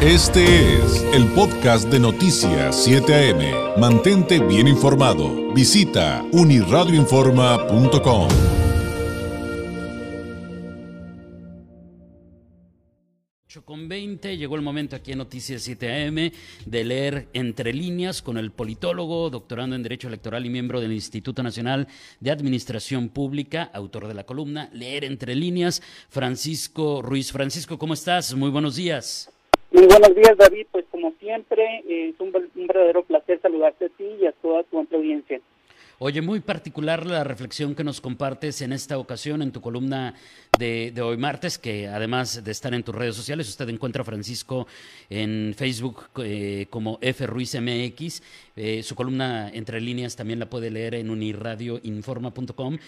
Este es el podcast de Noticias 7 AM. Mantente bien informado. Visita uniradioinforma.com. con 20 llegó el momento aquí en Noticias 7 AM de leer entre líneas con el politólogo, doctorando en Derecho Electoral y miembro del Instituto Nacional de Administración Pública, autor de la columna Leer entre líneas, Francisco Ruiz. Francisco, ¿cómo estás? Muy buenos días. Muy buenos días, David. Pues como siempre, es un, verdadero placer saludarte a ti y a toda tu audiencia. Oye, muy particular la reflexión que nos compartes en esta ocasión en tu columna de, hoy martes, que además de estar en tus redes sociales, usted encuentra a Francisco en Facebook eh, como F Ruiz MX. Eh, su columna entre líneas también la puede leer en unirradioinforma.com.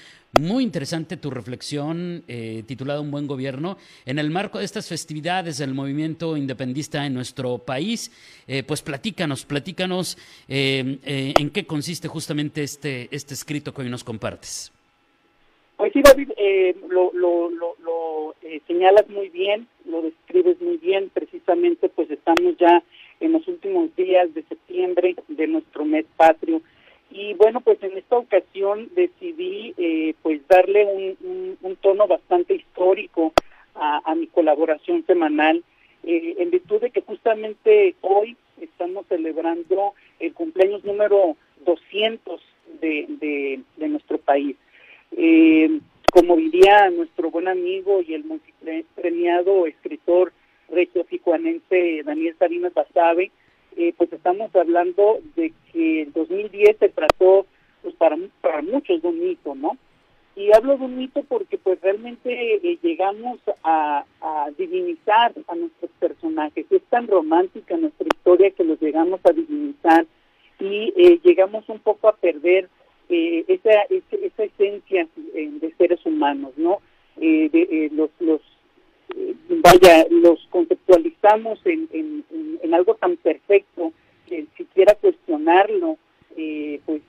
Muy interesante tu reflexión eh, titulada Un buen gobierno. En el marco de estas festividades del movimiento independista en nuestro país, pues platícanos, platícanos en qué consiste justamente este este, escrito que hoy nos compartes. Pues sí, David, eh, lo, lo, lo, eh, señalas muy bien, lo describes muy bien, precisamente pues estamos ya en los últimos días de septiembre de nuestro mes patrio. Y bueno, pues en esta ocasión decidí eh, pues darle un, tono bastante histórico a, mi colaboración semanal, en virtud de que justamente hoy estamos celebrando el cumpleaños número 200 de, de, nuestro país. Eh, como diría nuestro buen amigo y el multipremiado escritor regio ficuanense Daniel Salinas Basabe, eh, pues estamos hablando de que el 2010 se trató pues para, para muchos de un mito, ¿no? Y hablo de un mito porque pues realmente eh, llegamos a, a, divinizar a nuestros personajes. Es tan romántica nuestra historia que los llegamos a divinizar y eh, llegamos un poco a perder eh, esa, esa, esencia eh, de seres humanos, ¿no? de, los, los vaya, los conceptualizamos en, en, algo tan perfecto que siquiera cuestionarlo, pues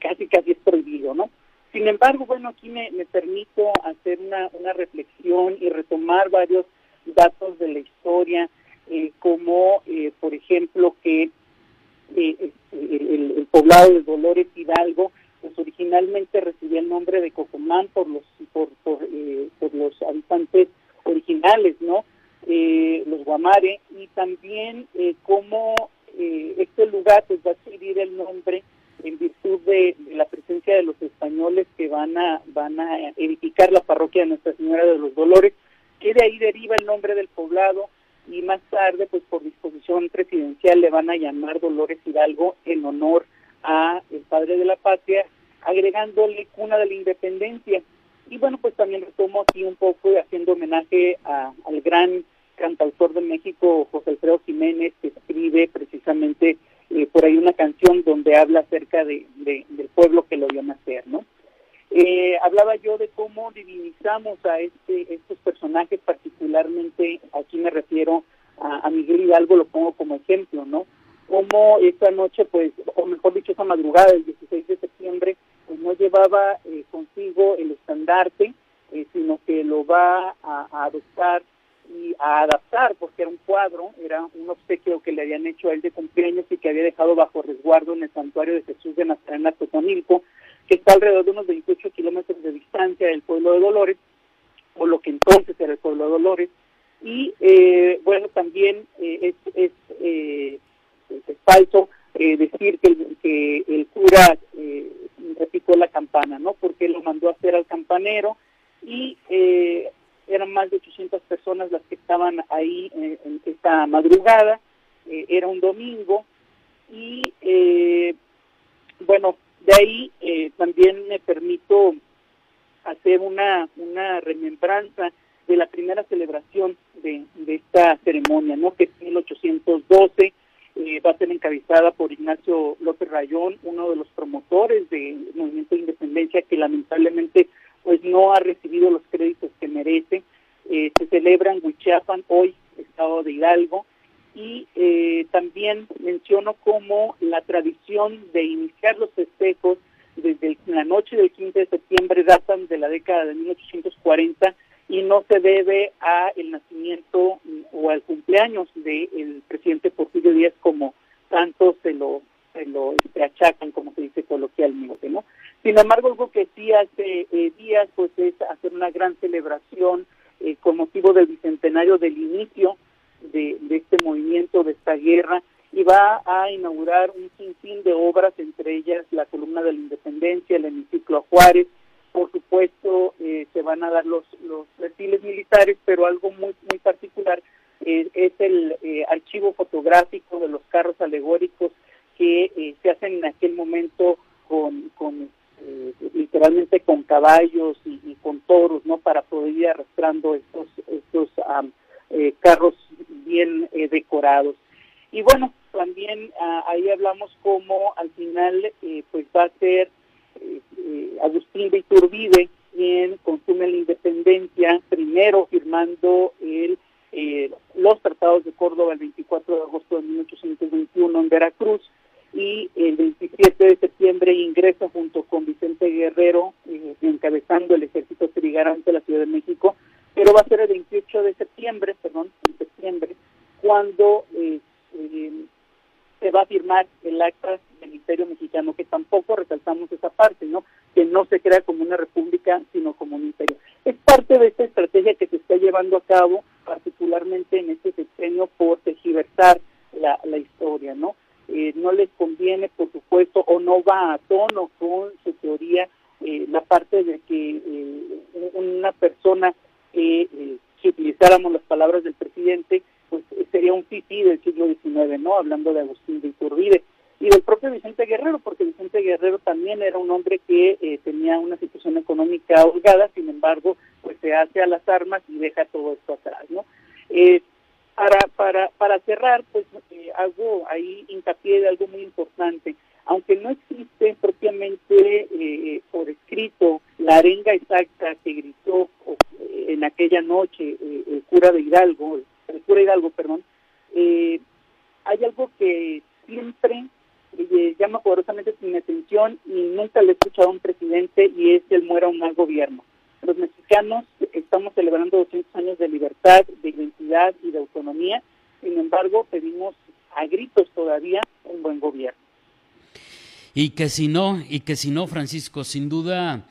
casi casi es prohibido, ¿no? Sin embargo, bueno, aquí me, me permito hacer una, una reflexión y retomar varios datos de la historia, como por ejemplo que eh, el, poblado de Dolores Hidalgo, pues originalmente recibía el nombre de Cocomán por los por, por, eh, los habitantes ¿no? Eh, los Guamare, y también eh, cómo este lugar pues va a adquirir el nombre en virtud de, la presencia de los españoles que van a van a edificar la parroquia de Nuestra Señora de los Dolores, que de ahí deriva el nombre del poblado y más tarde, pues por disposición presidencial, le van a llamar Dolores Hidalgo en honor a el padre de la patria, agregándole cuna de la independencia. Y bueno, pues también retomo aquí un poco haciendo homenaje al gran cantautor de México, José Alfredo Jiménez, que escribe precisamente eh, por ahí una canción donde habla acerca de, del pueblo que lo vio nacer, ¿no? Eh, hablaba yo de cómo divinizamos a este, estos personajes, particularmente aquí me refiero a, Miguel Hidalgo, lo pongo como ejemplo, ¿no? Cómo esta noche, pues, o mejor dicho, esa madrugada del 16 de septiembre, no llevaba eh, consigo el estandarte, eh, sino que lo va a, adoptar y a adaptar, porque era un cuadro, era un obsequio que le habían hecho a él de cumpleaños y que había dejado bajo resguardo en el santuario de Jesús de Nazarena, Totonilco, que está alrededor de unos 28 kilómetros de distancia del pueblo de Dolores, o lo que entonces era el pueblo de Dolores, y eh, bueno, también eh, es, eh, es, falso decir que el, que el cura la campana, ¿no? Porque lo mandó a hacer al campanero y eran más de 800 personas las que estaban ahí en esta madrugada, era un domingo y bueno, de ahí eh, también me permito hacer una, una remembranza de la primera celebración de, de esta ceremonia, ¿no? que es 1812, eh, va a ser encabezada por Ignacio López Rayón, uno de los promotores del movimiento de independencia que lamentablemente pues no ha recibido los créditos que merece. Eh, se celebra en Huichapan, hoy, estado de Hidalgo, y eh, también menciono cómo la tradición de iniciar los festejos desde la noche del 15 de septiembre datan de la década de 1840 y no se debe a el nacimiento o al cumpleaños del presidente Porfirio Díaz como tanto se lo, se lo este, achacan, como se dice coloquialmente, ¿no? Sin embargo, algo que sí hace eh, días pues es hacer una gran celebración eh, con motivo del bicentenario del inicio de, de este movimiento, de esta guerra, y va a inaugurar un sinfín de obras, entre ellas la columna de la independencia, el hemiciclo a Juárez, por supuesto eh, se van a dar los, los perfiles militares, pero algo muy, muy particular eh, es el eh, archivo fotográfico de los carros alegóricos que se hacen en aquel momento con, con literalmente con caballos y, con toros, ¿no? Para poder ir arrastrando estos, estos carros bien decorados. Y bueno, también ah, ahí hablamos cómo al final pues va a ser eh, Agustín de Iturbide, quien consume la independencia, primero firmando el, eh, los tratados de Córdoba el 24 de agosto de 1821 en Veracruz, y el 27 de septiembre ingresa junto con Vicente Guerrero, eh, encabezando el ejército trigarante de la Ciudad de México, pero va a ser el 28 de septiembre, perdón, septiembre, cuando se va a firmar el acta del Imperio Mexicano, que tampoco resaltamos esa parte, ¿no? No se crea como una república, sino como un imperio. Es parte de esta estrategia que se está llevando a cabo, particularmente en este sexenio, por tergiversar la, la historia, ¿no? Eh, no les conviene, por supuesto, o no va a tono con su teoría eh, la parte de que eh, una persona, si utilizáramos las palabras del presidente, pues sería un fifí del siglo XIX, ¿no? Hablando de Agustín de Iturbide y del propio Vicente Guerrero, porque Vicente Guerrero también era un hombre que eh, tenía una situación económica holgada, sin embargo, pues se hace a las armas y deja todo esto atrás, ¿no? Eh, para, para, para cerrar, pues eh, hago ahí hincapié de algo muy importante. Aunque no existe propiamente por escrito la arenga exacta que gritó en aquella noche el cura de Hidalgo, el cura Hidalgo, perdón, eh, hay algo que siempre eh, llama poderosamente mi atención y nunca le he escuchado a un presidente y es el muera un mal gobierno. Los mexicanos estamos celebrando 200 años de libertad, de identidad y de autonomía, sin embargo pedimos a gritos todavía un buen gobierno. Y que si no, y que si no, Francisco, sin duda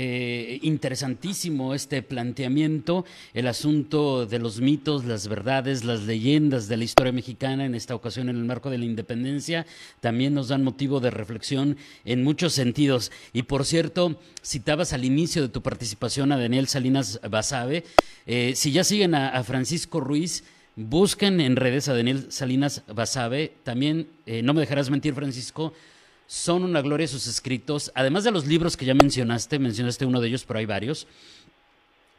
eh, interesantísimo este planteamiento, el asunto de los mitos, las verdades, las leyendas de la historia mexicana, en esta ocasión en el marco de la independencia, también nos dan motivo de reflexión en muchos sentidos. Y por cierto, citabas al inicio de tu participación a Daniel Salinas Basabe, eh, si ya siguen a, Francisco Ruiz, busquen en redes a Daniel Salinas Basabe, también, eh, no me dejarás mentir Francisco, son una gloria sus escritos, además de los libros que ya mencionaste, mencionaste uno de ellos, pero hay varios.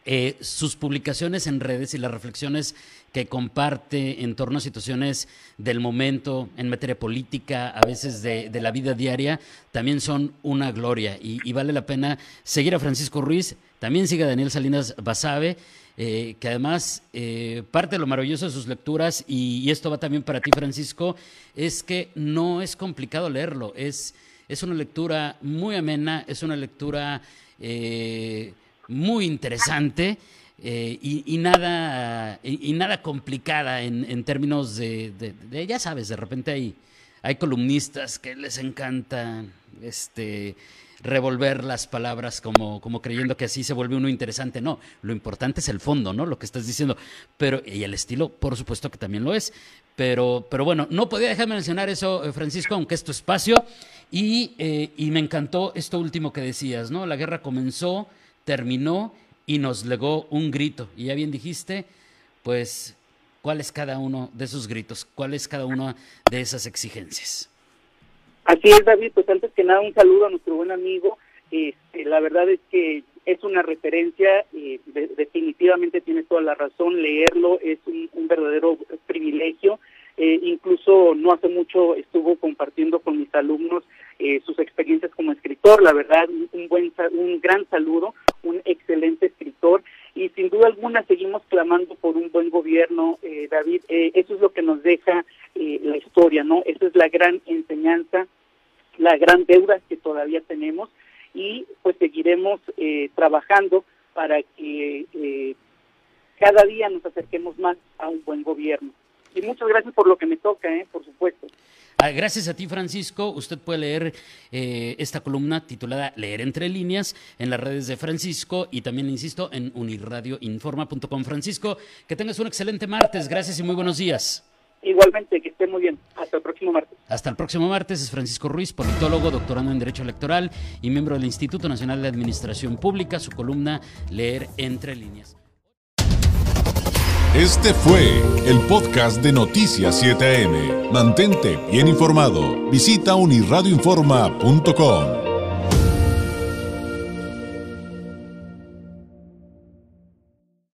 Eh, sus publicaciones en redes y las reflexiones que comparte en torno a situaciones del momento, en materia política, a veces de, la vida diaria, también son una gloria. Y, vale la pena seguir a Francisco Ruiz, también sigue Daniel Salinas Basabe eh, que además eh, parte de lo maravilloso de sus lecturas, y, esto va también para ti, Francisco, es que no es complicado leerlo, es, es una lectura muy amena, es una lectura eh, muy interesante. y, nada y, nada complicada en, términos de, de, ya sabes de repente hay hay columnistas que les encanta este revolver las palabras como, como creyendo que así se vuelve uno interesante. No, lo importante es el fondo, ¿no? Lo que estás diciendo. Pero, y el estilo, por supuesto que también lo es. Pero, pero bueno, no podía dejar de mencionar eso, eh, Francisco, aunque es tu espacio. Y, eh, y me encantó esto último que decías, ¿no? La guerra comenzó, terminó y nos legó un grito. Y ya bien dijiste, pues, ¿cuál es cada uno de esos gritos? ¿Cuál es cada una de esas exigencias? Así es, David, pues antes que nada un saludo a nuestro buen amigo. Este, la verdad es que es una referencia, eh, definitivamente tiene toda la razón, leerlo es un, verdadero privilegio. Eh, incluso no hace mucho estuvo compartiendo con mis alumnos eh, sus experiencias como escritor, la verdad, un, buen, un gran saludo, un excelente escritor y sin duda alguna seguimos clamando por un buen gobierno, David. eso es lo que nos deja la historia, ¿no? Esa es la gran enseñanza la gran deuda que todavía tenemos y pues seguiremos eh, trabajando para que eh, cada día nos acerquemos más a un buen gobierno. Y muchas gracias por lo que me toca, ¿eh? por supuesto. Ah, gracias a ti, Francisco. Usted puede leer eh, esta columna titulada Leer entre líneas en las redes de Francisco y también, insisto, en unirradioinforma.com. Francisco, que tengas un excelente martes. Gracias y muy buenos días. Igualmente, que esté muy bien. Hasta el próximo martes. Hasta el próximo martes es Francisco Ruiz, politólogo, doctorando en Derecho Electoral y miembro del Instituto Nacional de Administración Pública. Su columna Leer entre líneas. Este fue el podcast de Noticias 7am. Mantente bien informado. Visita unirradioinforma.com.